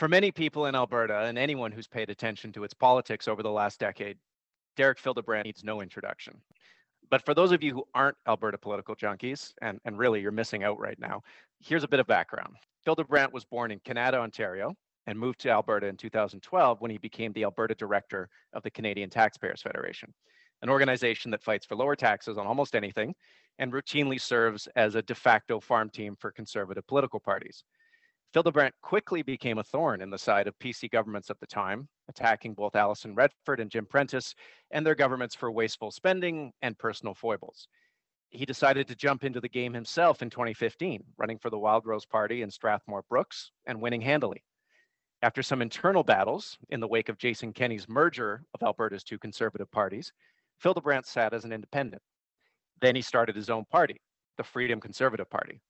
For many people in Alberta and anyone who's paid attention to its politics over the last decade, Derek Fildebrandt needs no introduction. But for those of you who aren't Alberta political junkies, and, and really you're missing out right now, here's a bit of background. Fildebrandt was born in Kanata, Ontario, and moved to Alberta in 2012 when he became the Alberta director of the Canadian Taxpayers Federation, an organization that fights for lower taxes on almost anything and routinely serves as a de facto farm team for conservative political parties. Fildebrandt quickly became a thorn in the side of PC governments at the time, attacking both Alison Redford and Jim Prentice and their governments for wasteful spending and personal foibles. He decided to jump into the game himself in 2015, running for the Wildrose Party in Strathmore Brooks and winning handily. After some internal battles in the wake of Jason Kenney's merger of Alberta's two conservative parties, Fildebrandt sat as an independent. Then he started his own party, the Freedom Conservative Party.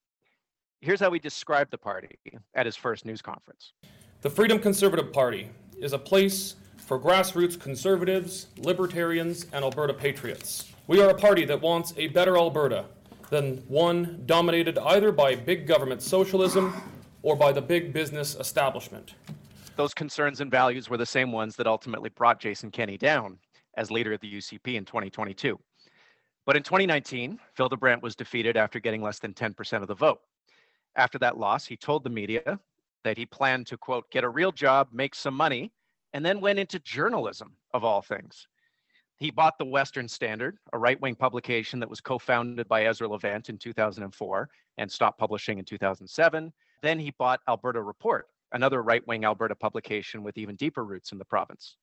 Here's how he described the party at his first news conference. The Freedom Conservative Party is a place for grassroots conservatives, libertarians, and Alberta patriots. We are a party that wants a better Alberta than one dominated either by big government socialism or by the big business establishment. Those concerns and values were the same ones that ultimately brought Jason Kenney down as leader of the UCP in 2022. But in 2019, Fildebrandt was defeated after getting less than 10% of the vote. After that loss, he told the media that he planned to, quote, get a real job, make some money, and then went into journalism, of all things. He bought the Western Standard, a right wing publication that was co founded by Ezra Levant in 2004 and stopped publishing in 2007. Then he bought Alberta Report, another right wing Alberta publication with even deeper roots in the province.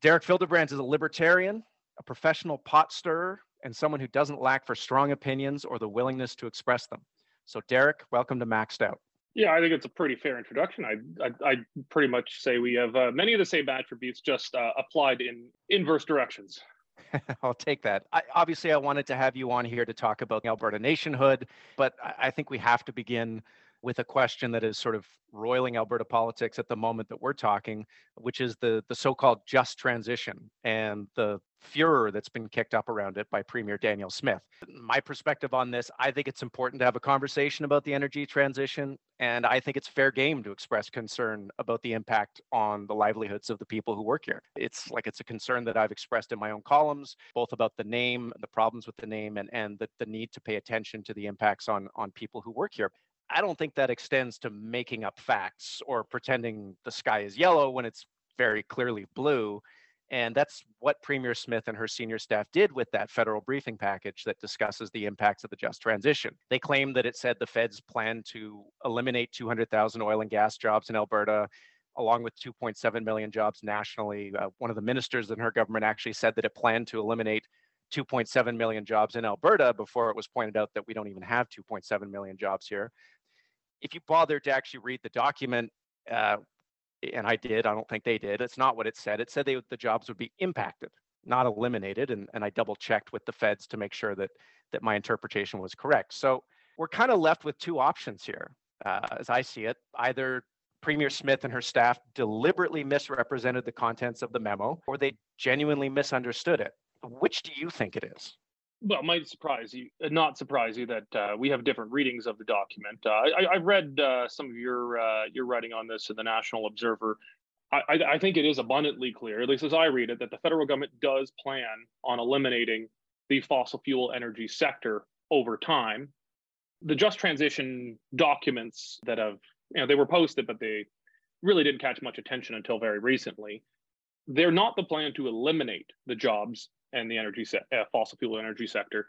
Derek Fildebrandt is a libertarian, a professional pot stirrer, and someone who doesn't lack for strong opinions or the willingness to express them. So, Derek, welcome to Maxed Out. Yeah, I think it's a pretty fair introduction. I I, I pretty much say we have uh, many of the same attributes, just uh, applied in inverse directions. I'll take that. I, obviously, I wanted to have you on here to talk about Alberta nationhood, but I, I think we have to begin with a question that is sort of roiling Alberta politics at the moment that we're talking, which is the the so-called just transition and the furor that's been kicked up around it by Premier Danielle Smith. My perspective on this, I think it's important to have a conversation about the energy transition, and I think it's fair game to express concern about the impact on the livelihoods of the people who work here. It's like it's a concern that I've expressed in my own columns, both about the name, the problems with the name, and and the, the need to pay attention to the impacts on on people who work here. I don't think that extends to making up facts or pretending the sky is yellow when it's very clearly blue. And that's what Premier Smith and her senior staff did with that federal briefing package that discusses the impacts of the just transition. They claim that it said the feds plan to eliminate 200,000 oil and gas jobs in Alberta, along with 2.7 million jobs nationally. Uh, one of the ministers in her government actually said that it planned to eliminate 2.7 million jobs in Alberta before it was pointed out that we don't even have 2.7 million jobs here if you bother to actually read the document, uh, and I did, I don't think they did. It's not what it said. It said they, the jobs would be impacted, not eliminated. And, and I double checked with the feds to make sure that that my interpretation was correct. So we're kind of left with two options here, uh, as I see it. Either Premier Smith and her staff deliberately misrepresented the contents of the memo, or they genuinely misunderstood it. Which do you think it is? Well, might surprise you, uh, not surprise you that uh, we have different readings of the document. Uh, I, have read uh, some of your uh, your writing on this in the National Observer. I, I, I, think it is abundantly clear, at least as I read it, that the federal government does plan on eliminating the fossil fuel energy sector over time. The just transition documents that have, you know, they were posted, but they really didn't catch much attention until very recently. They're not the plan to eliminate the jobs and the energy se- uh, fossil fuel energy sector,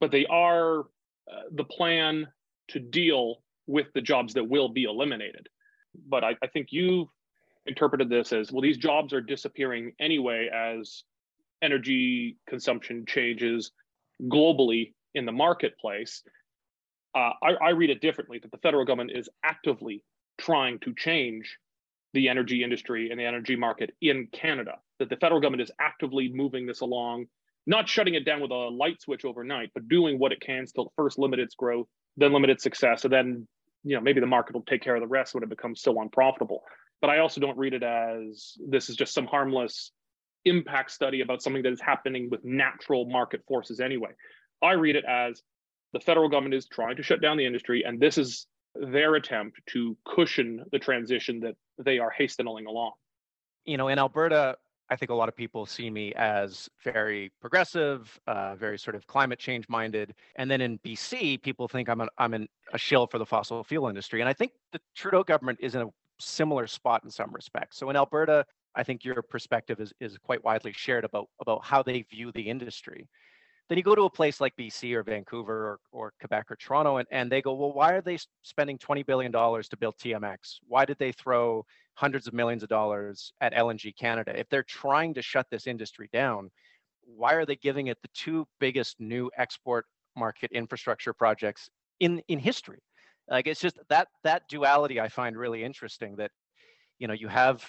but they are uh, the plan to deal with the jobs that will be eliminated. But I, I think you've interpreted this as well, these jobs are disappearing anyway as energy consumption changes globally in the marketplace. Uh, I, I, read it differently that the federal government is actively trying to change the energy industry and the energy market in Canada, that the federal government is actively moving this along, not shutting it down with a light switch overnight, but doing what it can to first limit its growth, then limit its success, and then you know maybe the market will take care of the rest when it becomes so unprofitable. But I also don't read it as this is just some harmless impact study about something that is happening with natural market forces anyway. I read it as the federal government is trying to shut down the industry, and this is their attempt to cushion the transition that they are hastening along. You know, in Alberta, I think a lot of people see me as very progressive, uh, very sort of climate change minded. And then in BC, people think I'm, a, I'm an, a shill for the fossil fuel industry. And I think the Trudeau government is in a similar spot in some respects. So in Alberta, I think your perspective is, is quite widely shared about, about how they view the industry. Then you go to a place like BC or Vancouver or, or Quebec or Toronto, and, and they go, well, why are they spending $20 billion to build TMX? Why did they throw hundreds of millions of dollars at LNG Canada? If they're trying to shut this industry down, why are they giving it the two biggest new export market infrastructure projects in, in history? Like it's just that that duality I find really interesting that you know you have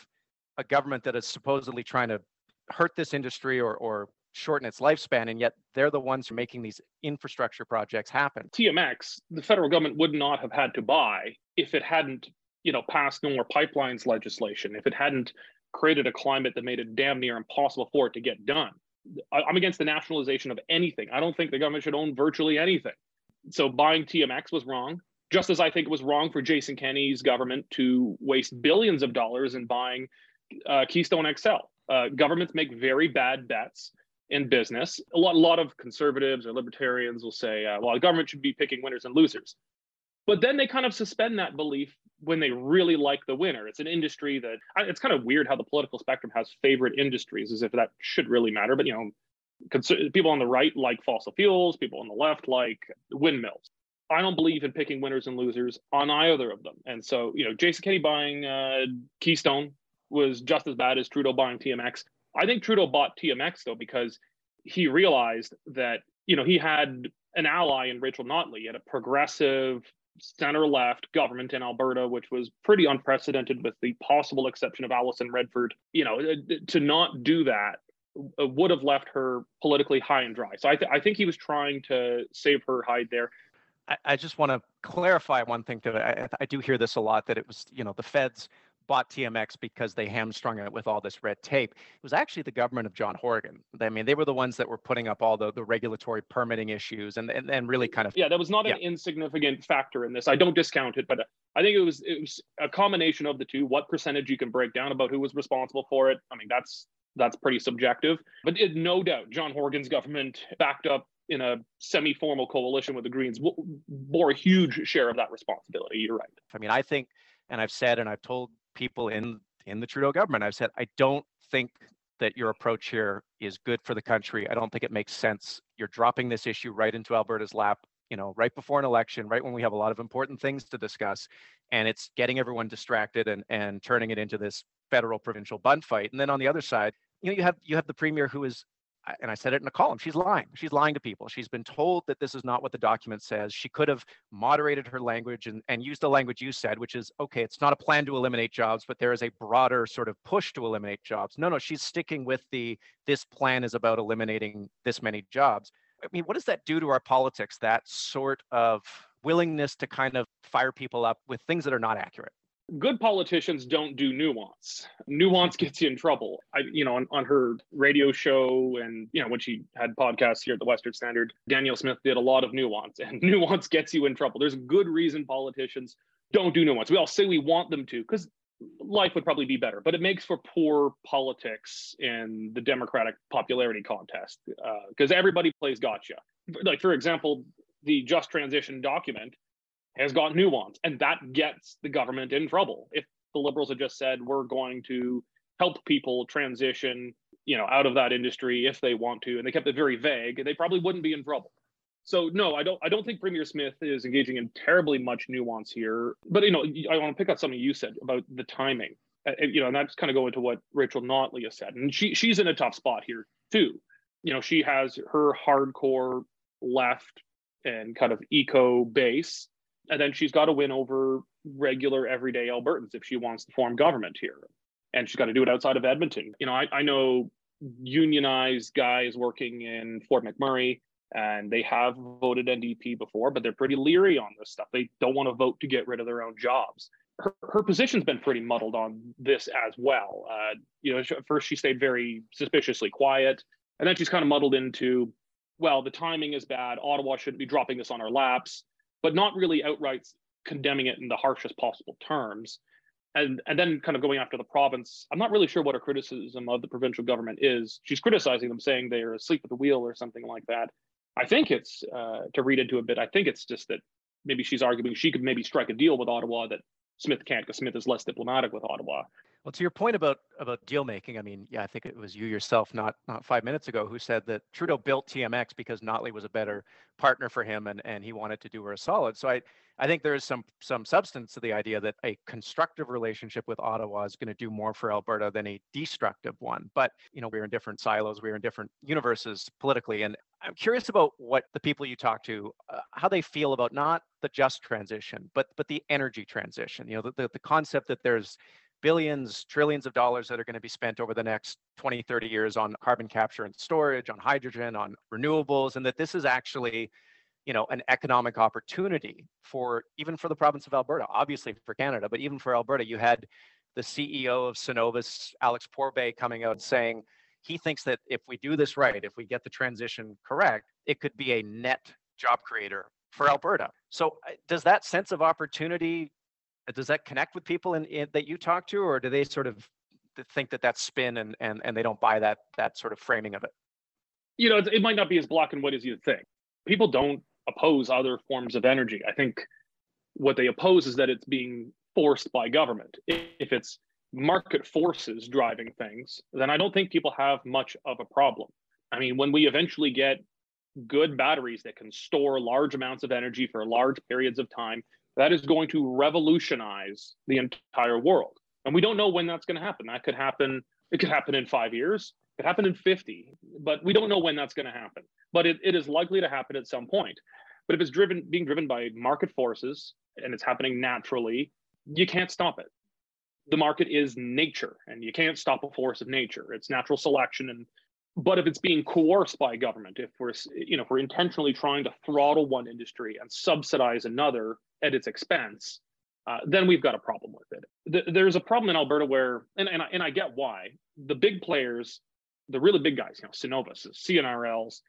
a government that is supposedly trying to hurt this industry or or shorten its lifespan, and yet they're the ones who are making these infrastructure projects happen. TMX, the federal government would not have had to buy if it hadn't, you know, passed no more pipelines legislation, if it hadn't created a climate that made it damn near impossible for it to get done. I'm against the nationalization of anything. I don't think the government should own virtually anything. So buying TMX was wrong, just as I think it was wrong for Jason Kenney's government to waste billions of dollars in buying uh, Keystone XL. Uh, governments make very bad bets in business. A lot, a lot of conservatives or libertarians will say, uh, well, the government should be picking winners and losers. But then they kind of suspend that belief when they really like the winner. It's an industry that it's kind of weird how the political spectrum has favorite industries, as if that should really matter. But you know, cons- people on the right like fossil fuels, people on the left like windmills. I don't believe in picking winners and losers on either of them. And so, you know, Jason Kenney buying uh, Keystone was just as bad as Trudeau buying TMX. I think Trudeau bought TMX though because he realized that you know he had an ally in Rachel Notley, at a progressive center left government in Alberta, which was pretty unprecedented, with the possible exception of Alison Redford. You know, uh, to not do that uh, would have left her politically high and dry. So I, th- I think he was trying to save her hide there. I, I just want to clarify one thing that I, I do hear this a lot that it was, you know, the feds bought TMX because they hamstrung it with all this red tape. It was actually the government of John Horgan. I mean, they were the ones that were putting up all the, the regulatory permitting issues and, and, and really kind of. Yeah, that was not yeah. an insignificant factor in this. I don't discount it, but I think it was it was a combination of the two. What percentage you can break down about who was responsible for it? I mean, that's that's pretty subjective. But it, no doubt, John Horgan's government backed up in a semi-formal coalition with the Greens bore a huge share of that responsibility. You're right. I mean, I think, and I've said, and I've told people in in the Trudeau government. I've said I don't think that your approach here is good for the country. I don't think it makes sense. You're dropping this issue right into Alberta's lap, you know, right before an election, right when we have a lot of important things to discuss, and it's getting everyone distracted and and turning it into this federal provincial bun fight. And then on the other side, you know, you have you have the premier who is and I said it in a column, she's lying. She's lying to people. She's been told that this is not what the document says. She could have moderated her language and, and used the language you said, which is okay, it's not a plan to eliminate jobs, but there is a broader sort of push to eliminate jobs. No, no, she's sticking with the this plan is about eliminating this many jobs. I mean, what does that do to our politics? That sort of willingness to kind of fire people up with things that are not accurate good politicians don't do nuance. Nuance gets you in trouble. I, you know, on, on her radio show and, you know, when she had podcasts here at the Western Standard, Danielle Smith did a lot of nuance and nuance gets you in trouble. There's a good reason politicians don't do nuance. We all say we want them to because life would probably be better, but it makes for poor politics in the Democratic popularity contest because uh, everybody plays gotcha. Like, for example, the just transition document has got nuance, and that gets the government in trouble. If the liberals had just said we're going to help people transition, you know, out of that industry if they want to, and they kept it very vague, they probably wouldn't be in trouble. So no, I don't. I don't think Premier Smith is engaging in terribly much nuance here. But you know, I want to pick up something you said about the timing. Uh, you know, and that's kind of go into what Rachel Notley has said, and she she's in a tough spot here too. You know, she has her hardcore left and kind of eco base, and then she's got to win over regular everyday Albertans if she wants to form government here. And she's got to do it outside of Edmonton. You know, I, I know unionized guys working in Fort McMurray and they have voted NDP before, but they're pretty leery on this stuff. They don't want to vote to get rid of their own jobs. Her, her position's been pretty muddled on this as well. Uh, you know, first she stayed very suspiciously quiet, and then she's kind of muddled into, well, the timing is bad. Ottawa shouldn't be dropping this on our laps but not really outright condemning it in the harshest possible terms. and and then kind of going after the province. I'm not really sure what her criticism of the provincial government is. She's criticizing them, saying they're asleep at the wheel or something like that. I think it's uh, to read into a bit. I think it's just that maybe she's arguing she could maybe strike a deal with Ottawa that Smith can't because Smith is less diplomatic with Ottawa. Well, to your point about about deal making, I mean, yeah, I think it was you yourself, not not five minutes ago, who said that Trudeau built TMX because Notley was a better partner for him, and and he wanted to do her a solid. So I I think there is some some substance to the idea that a constructive relationship with Ottawa is going to do more for Alberta than a destructive one. But you know, we're in different silos, we're in different universes politically, and I'm curious about what the people you talk to, uh, how they feel about not the just transition, but but the energy transition. You know, the, the, the concept that there's billions, trillions of dollars that are going to be spent over the next 20, 30 years on carbon capture and storage, on hydrogen, on renewables, and that this is actually, you know, an economic opportunity for even for the province of Alberta, obviously for Canada, but even for Alberta. You had the CEO of Cenovus, Alex Pourbaix, coming out saying he thinks that if we do this right, if we get the transition correct, it could be a net job creator for Alberta. So uh, does that sense of opportunity Uh, does that connect with people in, in, that you talk to, or do they sort of think that that's spin and and and they don't buy that that sort of framing of it? You know, it might not be as black and white as you think. People don't oppose other forms of energy. I think what they oppose is that it's being forced by government. If it's market forces driving things, then I don't think people have much of a problem. I mean, when we eventually get good batteries that can store large amounts of energy for large periods of time, that is going to revolutionize the entire world. And we don't know when that's going to happen. That could happen, it could happen in five years, it could happen in 50, but we don't know when that's going to happen. But it, it is likely to happen at some point. But if it's driven being driven by market forces and it's happening naturally, you can't stop it. The market is nature, and you can't stop a force of nature. It's natural selection and but if it's being coerced by government if we're you know if we're intentionally trying to throttle one industry and subsidize another at its expense uh, then we've got a problem with it. There's a problem in alberta where and, and, I, and i get why. The big players the really big guys you know cenovus cnrls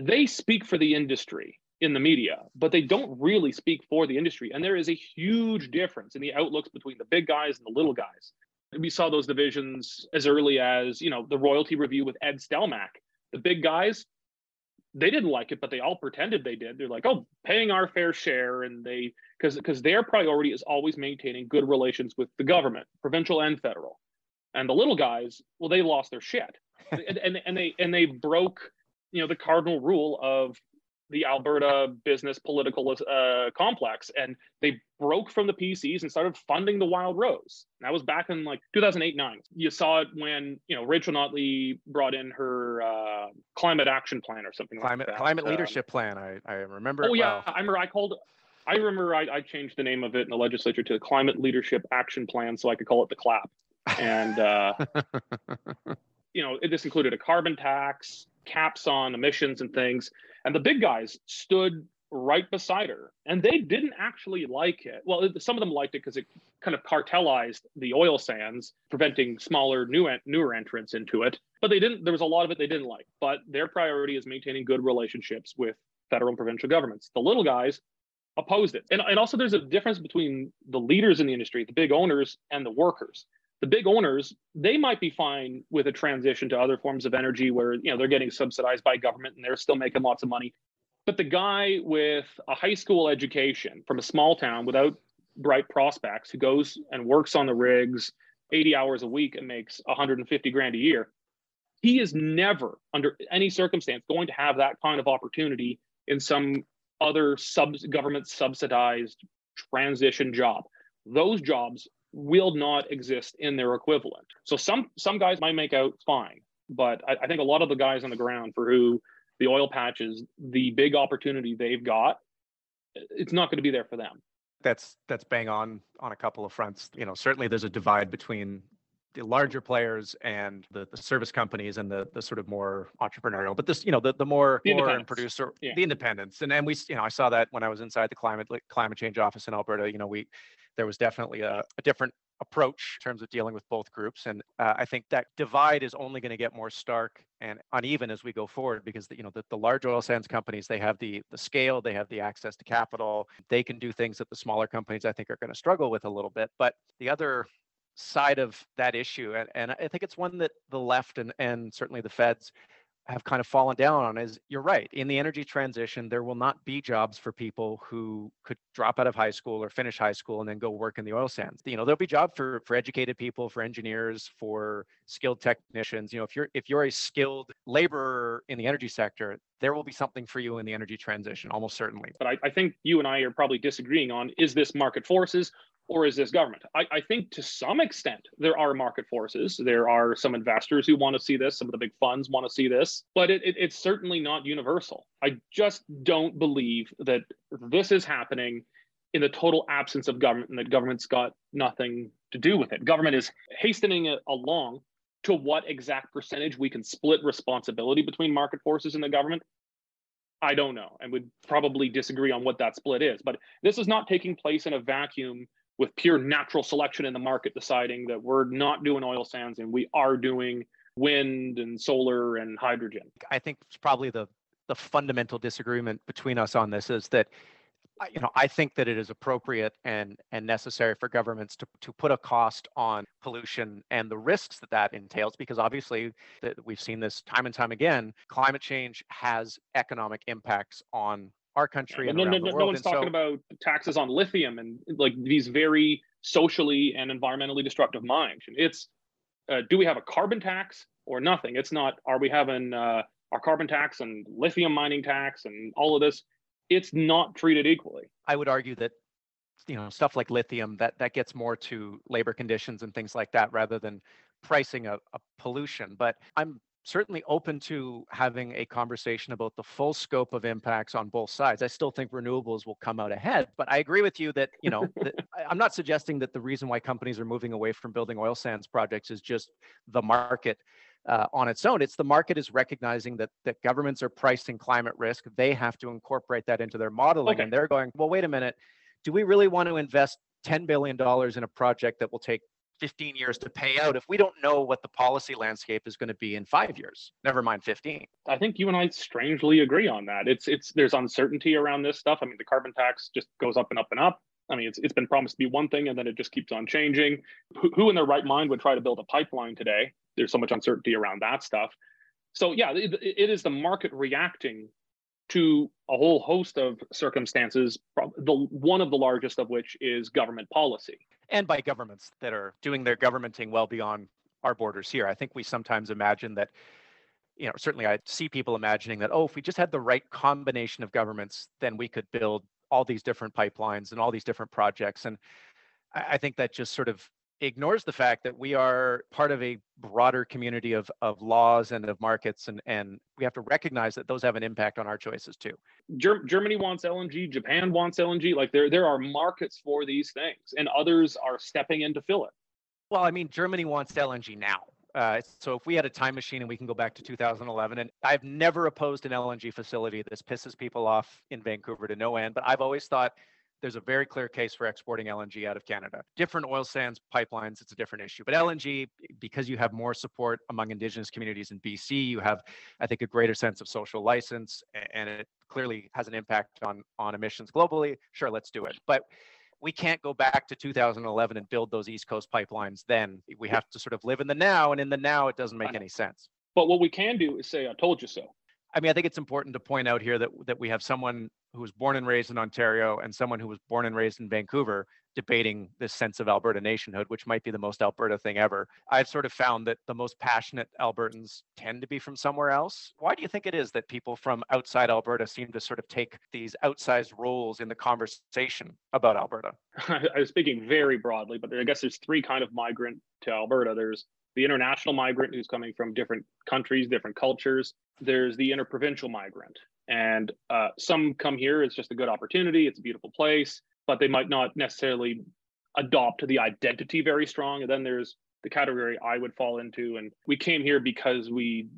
they speak for the industry in the media but they don't really speak for the industry. And there is a huge difference in the outlooks between the big guys and the little guys. We saw those divisions as early as you know the royalty review with Ed Stelmach. The big guys, they didn't like it, but they all pretended they did. They're like, oh, paying our fair share, and they because because their priority is always maintaining good relations with the government, provincial and federal. And the little guys, well, they lost their shit, and, and and they and they broke you know the cardinal rule of the Alberta business political uh, complex, and they broke from the PCs and started funding the Wildrose. And that was back in like 2008 9. You saw it when you know Rachel Notley brought in her uh, climate action plan or something climate, like that. Climate um, leadership plan. I, I remember. Oh yeah, well. I remember. I called. I remember I, I changed the name of it in the legislature to the Climate Leadership Action Plan, so I could call it the CLAP. And uh, you know, this included a carbon tax, caps on emissions and things. And the big guys stood right beside her and they didn't actually like it. Well some of them liked it because it kind of cartelized the oil sands preventing smaller new newer entrants into it. But they didn't there was a lot of it they didn't like. But their priority is maintaining good relationships with federal and provincial governments. The little guys opposed it. And, and also there's a difference between the leaders in the industry the big owners and the workers the big owners they might be fine with a transition to other forms of energy where you know they're getting subsidized by government and they're still making lots of money. But the guy with a high school education from a small town without bright prospects who goes and works on the rigs 80 hours a week and makes 150 grand a year he is never under any circumstance going to have that kind of opportunity in some other sub government subsidized transition job. Those jobs will not exist in their equivalent. So some some guys might make out fine, but I, I think a lot of the guys on the ground for who the oil patches, the big opportunity they've got, it's not going to be there for them. That's that's bang on on a couple of fronts. You know, certainly there's a divide between the larger players and the, the service companies and the the sort of more entrepreneurial but this you know the, the more the and producer yeah. the independents and and we you know i saw that when i was inside the climate climate change office in alberta you know we there was definitely a, a different approach in terms of dealing with both groups. And uh, I think that divide is only going to get more stark and uneven as we go forward because the, you know the, the large oil sands companies they have the the scale, they have the access to capital, they can do things that the smaller companies I think are going to struggle with a little bit. But the other side of that issue, and, and I think it's one that the left and and certainly the feds have kind of fallen down on is you're right. In the energy transition, there will not be jobs for people who could drop out of high school or finish high school and then go work in the oil sands. You know, there'll be jobs for for educated people, for engineers, for skilled technicians. You know, if you're if you're a skilled laborer in the energy sector, there will be something for you in the energy transition, almost certainly. But I, I think you and I are probably disagreeing on is this market forces or is this government? I, I, think to some extent there are market forces. There are some investors who want to see this. Some of the big funds want to see this, but it, it, it's certainly not universal. I just don't believe that this is happening in the total absence of government and that government's got nothing to do with it. Government is hastening it along to what exact percentage we can split responsibility between market forces and the government. I don't know and would probably disagree on what that split is. But this is not taking place in a vacuum with pure natural selection in the market deciding that we're not doing oil sands and we are doing wind and solar and hydrogen. I think it's probably the the fundamental disagreement between us on this is that you know I think that it is appropriate and and necessary for governments to to put a cost on pollution and the risks that that entails because obviously that we've seen this time and time again climate change has economic impacts on our country and no, no, no, no one's talking so, about taxes on lithium and like these very socially and environmentally destructive mines. It's uh, do we have a carbon tax or nothing? It's not. Are we having uh, our carbon tax and lithium mining tax and all of this? It's not treated equally. I would argue that you know stuff like lithium that that gets more to labor conditions and things like that rather than pricing a, a pollution. But I'm certainly open to having a conversation about the full scope of impacts on both sides. I still think renewables will come out ahead, but I agree with you that, you know, that, I'm not suggesting that the reason why companies are moving away from building oil sands projects is just the market uh, on its own. It's the market is recognizing that that governments are pricing climate risk. They have to incorporate that into their modeling, okay. and they're going, well, wait a minute, do we really want to invest $10 billion in a project that will take 15 years to pay out if we don't know what the policy landscape is going to be in five years never mind 15 i think you and i strangely agree on that. It's it's there's uncertainty around this stuff. I mean the carbon tax just goes up and up and up. I mean it's, it's been promised to be one thing and then it just keeps on changing. Who, who in their right mind would try to build a pipeline today? There's so much uncertainty around that stuff. So yeah it, it is the market reacting to a whole host of circumstances, the one of the largest of which is government policy. And by governments that are doing their governmenting well beyond our borders here. I think we sometimes imagine that, you know, certainly I see people imagining that, oh, if we just had the right combination of governments, then we could build all these different pipelines and all these different projects. And I think that just sort of ignores the fact that we are part of a broader community of, of laws and of markets and, and we have to recognize that those have an impact on our choices too. Ger- germany wants lng japan wants lng like there, there are markets for these things and others are stepping in to fill it. Well i mean germany wants lng now. Uh, so if we had a time machine and we can go back to 2011, and I've never opposed an LNG facility. This pisses people off in Vancouver to no end, but I've always thought there's a very clear case for exporting LNG out of Canada. Different oil sands pipelines, it's a different issue. But LNG, because you have more support among Indigenous communities in BC, you have, I think, a greater sense of social license, and it clearly has an impact on on emissions globally. Sure, let's do it. But we can't go back to 2011 and build those East Coast pipelines. Then we have to sort of live in the now, and in the now, it doesn't make any sense. But what we can do is say, "I told you so." I mean, I think it's important to point out here that that we have someone who was born and raised in Ontario and someone who was born and raised in Vancouver debating this sense of Alberta nationhood, which might be the most Alberta thing ever. I've sort of found that the most passionate Albertans tend to be from somewhere else. Why do you think it is that people from outside Alberta seem to sort of take these outsized roles in the conversation about Alberta? I was speaking very broadly, but I guess there's three kind of migrant to Alberta. There's the international migrant who's coming from different countries, different cultures. There's the interprovincial migrant. And uh, some come here, it's just a good opportunity, it's a beautiful place, but they might not necessarily adopt the identity very strong. And then there's the category I would fall into. And we came here because we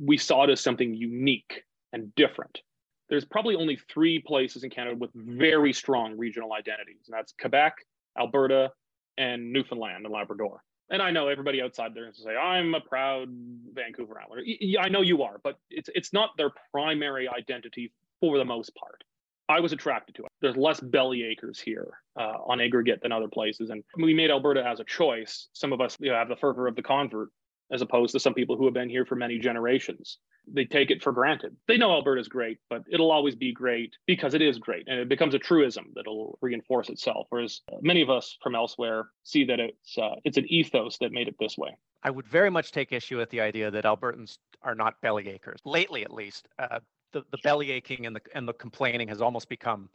we saw it as something unique and different. There's probably only three places in Canada with very strong regional identities, and that's Quebec, Alberta, and Newfoundland and Labrador. And I know everybody outside there is to say, I'm a proud Vancouver Islander. Yeah, I know you are, but it's it's not their primary identity for the most part. I was attracted to it. There's less belly acres here uh, on aggregate than other places. And we made Alberta as a choice. Some of us you know, have the fervor of the convert as opposed to some people who have been here for many generations. They take it for granted. They know Alberta's great, but it'll always be great because it is great. And it becomes a truism that'll reinforce itself. Whereas many of us from elsewhere see that it's, uh, it's an ethos that made it this way. I would very much take issue with the idea that Albertans are not belly acres. Lately, at least, uh, the, the belly aching and the and the complaining has almost become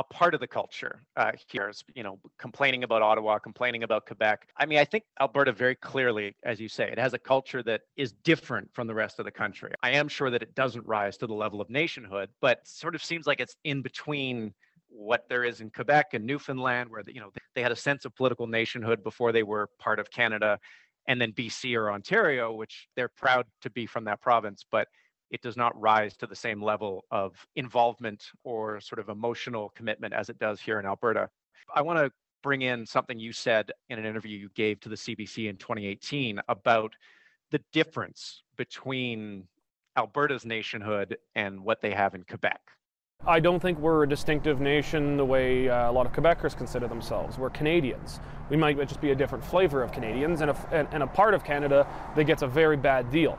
a part of the culture uh, here is you know complaining about ottawa complaining about quebec. I mean i think alberta very clearly as you say it has a culture that is different from the rest of the country. I am sure that it doesn't rise to the level of nationhood but sort of seems like it's in between what there is in quebec and newfoundland where the, you know they had a sense of political nationhood before they were part of canada and then bc or ontario which they're proud to be from that province. But it does not rise to the same level of involvement or sort of emotional commitment as it does here in Alberta. I want to bring in something you said in an interview you gave to the CBC in 2018 about the difference between Alberta's nationhood and what they have in Quebec. I don't think we're a distinctive nation the way uh, a lot of Quebecers consider themselves. We're Canadians. We might just be a different flavor of Canadians, and a, and a part of Canada that gets a very bad deal.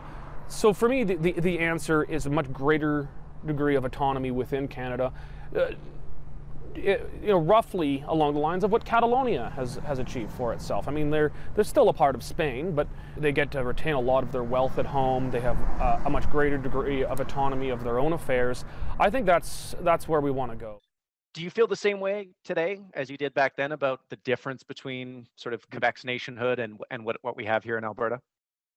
So for me, the, the, the, answer is a much greater degree of autonomy within Canada. Uh, it, you know, roughly along the lines of what Catalonia has, has achieved for itself. I mean, they're, they're still a part of Spain, but they get to retain a lot of their wealth at home. They have uh, a much greater degree of autonomy of their own affairs. I think that's, that's where we want to go. Do you feel the same way today as you did back then about the difference between sort of Quebec's nationhood and, and what, what we have here in Alberta?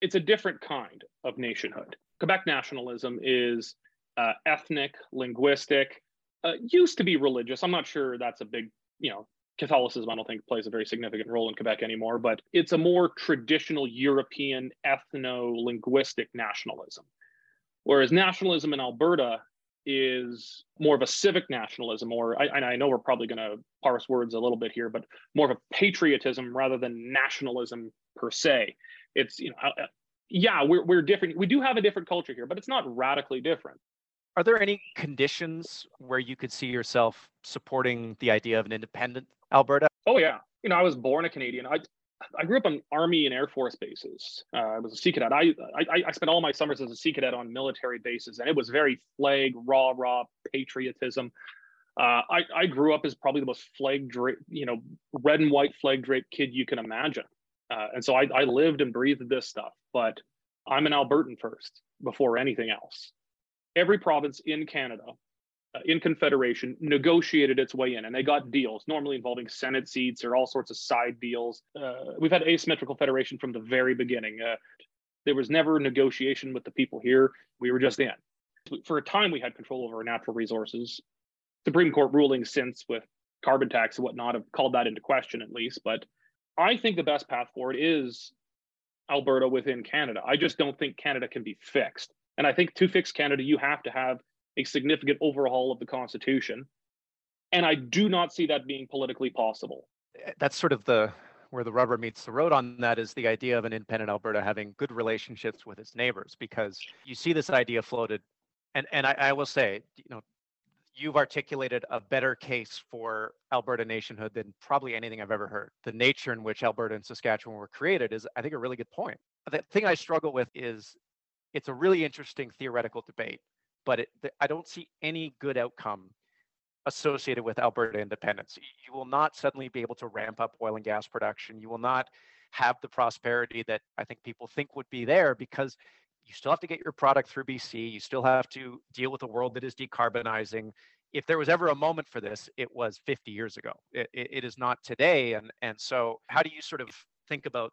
It's a different kind of nationhood. Quebec nationalism is uh, ethnic, linguistic, uh, used to be religious. I'm not sure that's a big, you know, Catholicism, I don't think plays a very significant role in Quebec anymore, but it's a more traditional European ethno linguistic nationalism. Whereas nationalism in Alberta is more of a civic nationalism, or I, I know we're probably going to parse words a little bit here, but more of a patriotism rather than nationalism per se it's you know uh, yeah we're, we're different we do have a different culture here but it's not radically different are there any conditions where you could see yourself supporting the idea of an independent alberta oh yeah you know i was born a canadian i I grew up on Army and Air Force bases. Uh, I was a Sea Cadet. I, I I spent all my summers as a Sea Cadet on military bases, and it was very flag raw raw patriotism. Uh, I I grew up as probably the most flag draped, you know, red and white flag draped kid you can imagine. Uh, and so I, I lived and breathed this stuff, but I'm an Albertan first before anything else. Every province in Canada, uh, in Confederation, negotiated its way in and they got deals, normally involving Senate seats or all sorts of side deals. Uh, we've had asymmetrical federation from the very beginning. Uh, there was never negotiation with the people here. We were just in. For a time, we had control over our natural resources. Supreme Court rulings since with carbon tax and whatnot have called that into question, at least. But I think the best path forward is Alberta within Canada. I just don't think Canada can be fixed. And I think to fix Canada, you have to have a significant overhaul of the Constitution. And I do not see that being politically possible. That's sort of the where the rubber meets the road on that is the idea of an independent Alberta having good relationships with its neighbors, because you see this idea floated. And and I, I will say, you know, you've articulated a better case for Alberta nationhood than probably anything I've ever heard. The nature in which Alberta and Saskatchewan were created is, I think, a really good point. The thing I struggle with is it's a really interesting theoretical debate, but it, I don't see any good outcome associated with Alberta independence. You will not suddenly be able to ramp up oil and gas production. You will not have the prosperity that I think people think would be there because you still have to get your product through BC. You still have to deal with a world that is decarbonizing. If there was ever a moment for this, it was 50 years ago. It, it, it is not today. And, and so, how do you sort of think about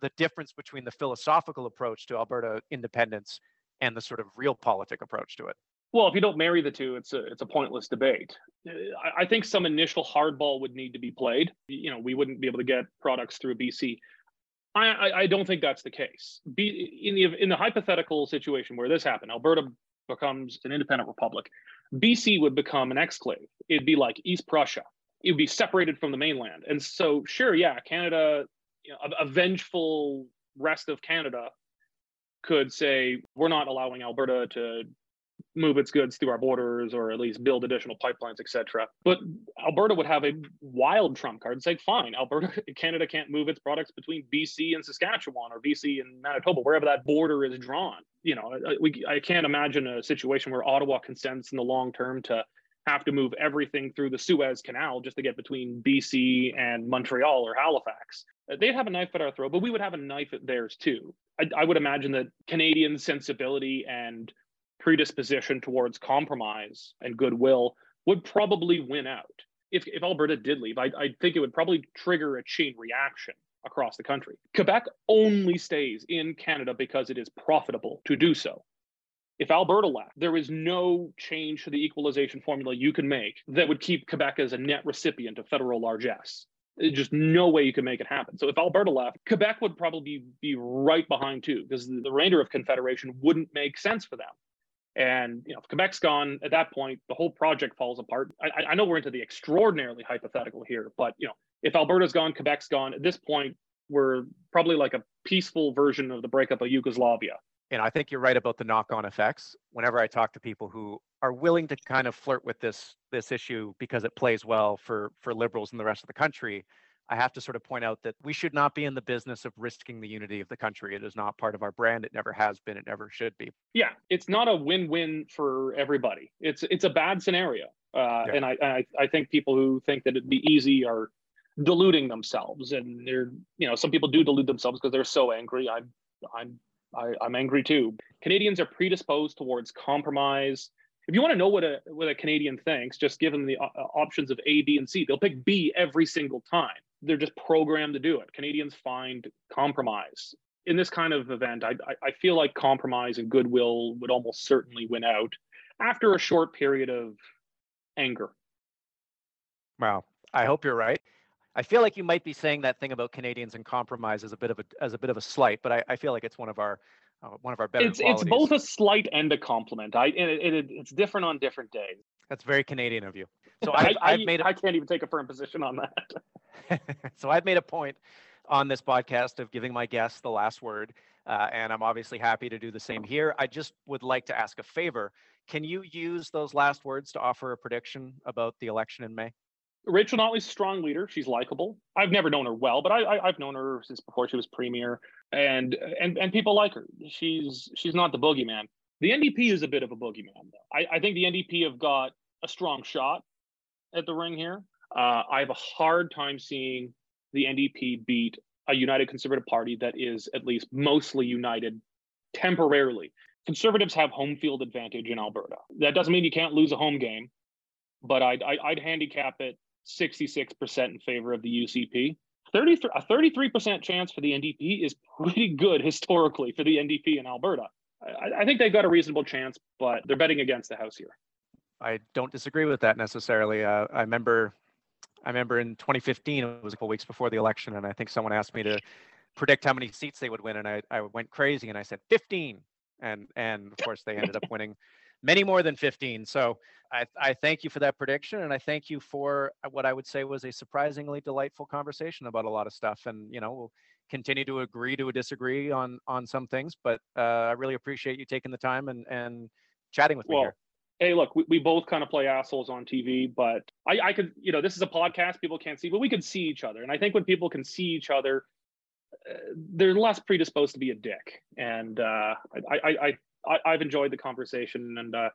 the difference between the philosophical approach to Alberta independence and the sort of realpolitik approach to it? Well, if you don't marry the two, it's a it's a pointless debate. I, I think some initial hardball would need to be played. You know, we wouldn't be able to get products through BC. I, I, don't think that's the case. Be, in the in the hypothetical situation where this happened, Alberta becomes an independent republic. BC would become an exclave. It'd be like East Prussia it would be separated from the mainland. And so, sure, yeah, Canada, you know, a, a vengeful rest of Canada could say we're not allowing Alberta to move its goods through our borders or at least build additional pipelines, etc. But Alberta would have a wild trump card and say, fine, Alberta, Canada can't move its products between BC and Saskatchewan or BC and Manitoba, wherever that border is drawn. You know, we, I can't imagine a situation where Ottawa consents in the long term to have to move everything through the Suez Canal just to get between BC and Montreal or Halifax. Uh, they'd have a knife at our throat, but we would have a knife at theirs too. I, I would imagine that Canadian sensibility and predisposition towards compromise and goodwill would probably win out. If, if Alberta did leave, I, I think it would probably trigger a chain reaction across the country. Quebec only stays in Canada because it is profitable to do so. If Alberta left, there is no change to the equalization formula you can make that would keep Quebec as a net recipient of federal largesse. There's just no way you can make it happen. So if Alberta left, Quebec would probably be right behind too, because the remainder of Confederation wouldn't make sense for them. And you know, if Quebec's gone at that point, the whole project falls apart. I, I know we're into the extraordinarily hypothetical here, but you know, if Alberta's gone, Quebec's gone. At this point, we're probably like a peaceful version of the breakup of Yugoslavia. And I think you're right about the knock-on effects. Whenever I talk to people who are willing to kind of flirt with this this issue because it plays well for for liberals in the rest of the country, I have to sort of point out that we should not be in the business of risking the unity of the country. It is not part of our brand. It never has been. It never should be. Yeah, it's not a win-win for everybody. It's it's a bad scenario, uh, yeah. and I, I I think people who think that it'd be easy are deluding themselves, and they're you know some people do delude themselves because they're so angry. I'm I'm I, I'm angry too. Canadians are predisposed towards compromise. If you want to know what a what a Canadian thinks, just give them the uh, options of A, B, and C. They'll pick B every single time they're just programmed to do it. Canadians find compromise. In this kind of event, I, I feel like compromise and goodwill would almost certainly win out after a short period of anger. Wow. I hope you're right. I feel like you might be saying that thing about Canadians and compromise as a bit of a as a bit of a slight, but I, I feel like it's one of our uh, one of our better. It's qualities. it's both a slight and a compliment. I it, it, it's different on different days. That's very Canadian of you. So I've, I, have made. A, I can't even take a firm position on that. so I've made a point on this podcast of giving my guests the last word, uh, and I'm obviously happy to do the same here. I just would like to ask a favor. Can you use those last words to offer a prediction about the election in May? Rachel Notley's a strong leader. She's likable. I've never known her well, but I, I have known her since before she was premier, and and and people like her. She's she's not the boogeyman. The NDP is a bit of a boogeyman, though. I, I think the NDP have got a strong shot at the ring here. Uh, I have a hard time seeing the NDP beat a united Conservative Party that is at least mostly united temporarily. Conservatives have home field advantage in Alberta. That doesn't mean you can't lose a home game, but I'd, I'd handicap it 66% in favor of the UCP. 33, a 33% chance for the NDP is pretty good historically for the NDP in Alberta. I, I think they've got a reasonable chance, but they're betting against the house here. I don't disagree with that necessarily. Uh, I remember, I remember in 2015, it was a couple weeks before the election, and I think someone asked me to predict how many seats they would win, and I, I went crazy and I said 15, and and of course they ended up winning many more than 15. So I, I thank you for that prediction, and I thank you for what I would say was a surprisingly delightful conversation about a lot of stuff. And you know, we'll continue to agree to disagree on on some things, but uh, I really appreciate you taking the time and and chatting with well, me here. Hey, look, we, we both kind of play assholes on TV, but I, I could, you know, this is a podcast, people can't see, but we could see each other. And I think when people can see each other, uh, they're less predisposed to be a dick. And uh, I, I, I, I've enjoyed the conversation, and uh,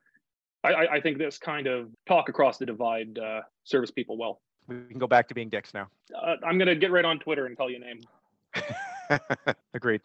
I, I think this kind of talk across the divide uh, serves people well. We can go back to being dicks now. Uh, I'm gonna get right on Twitter and tell you a name. Agreed.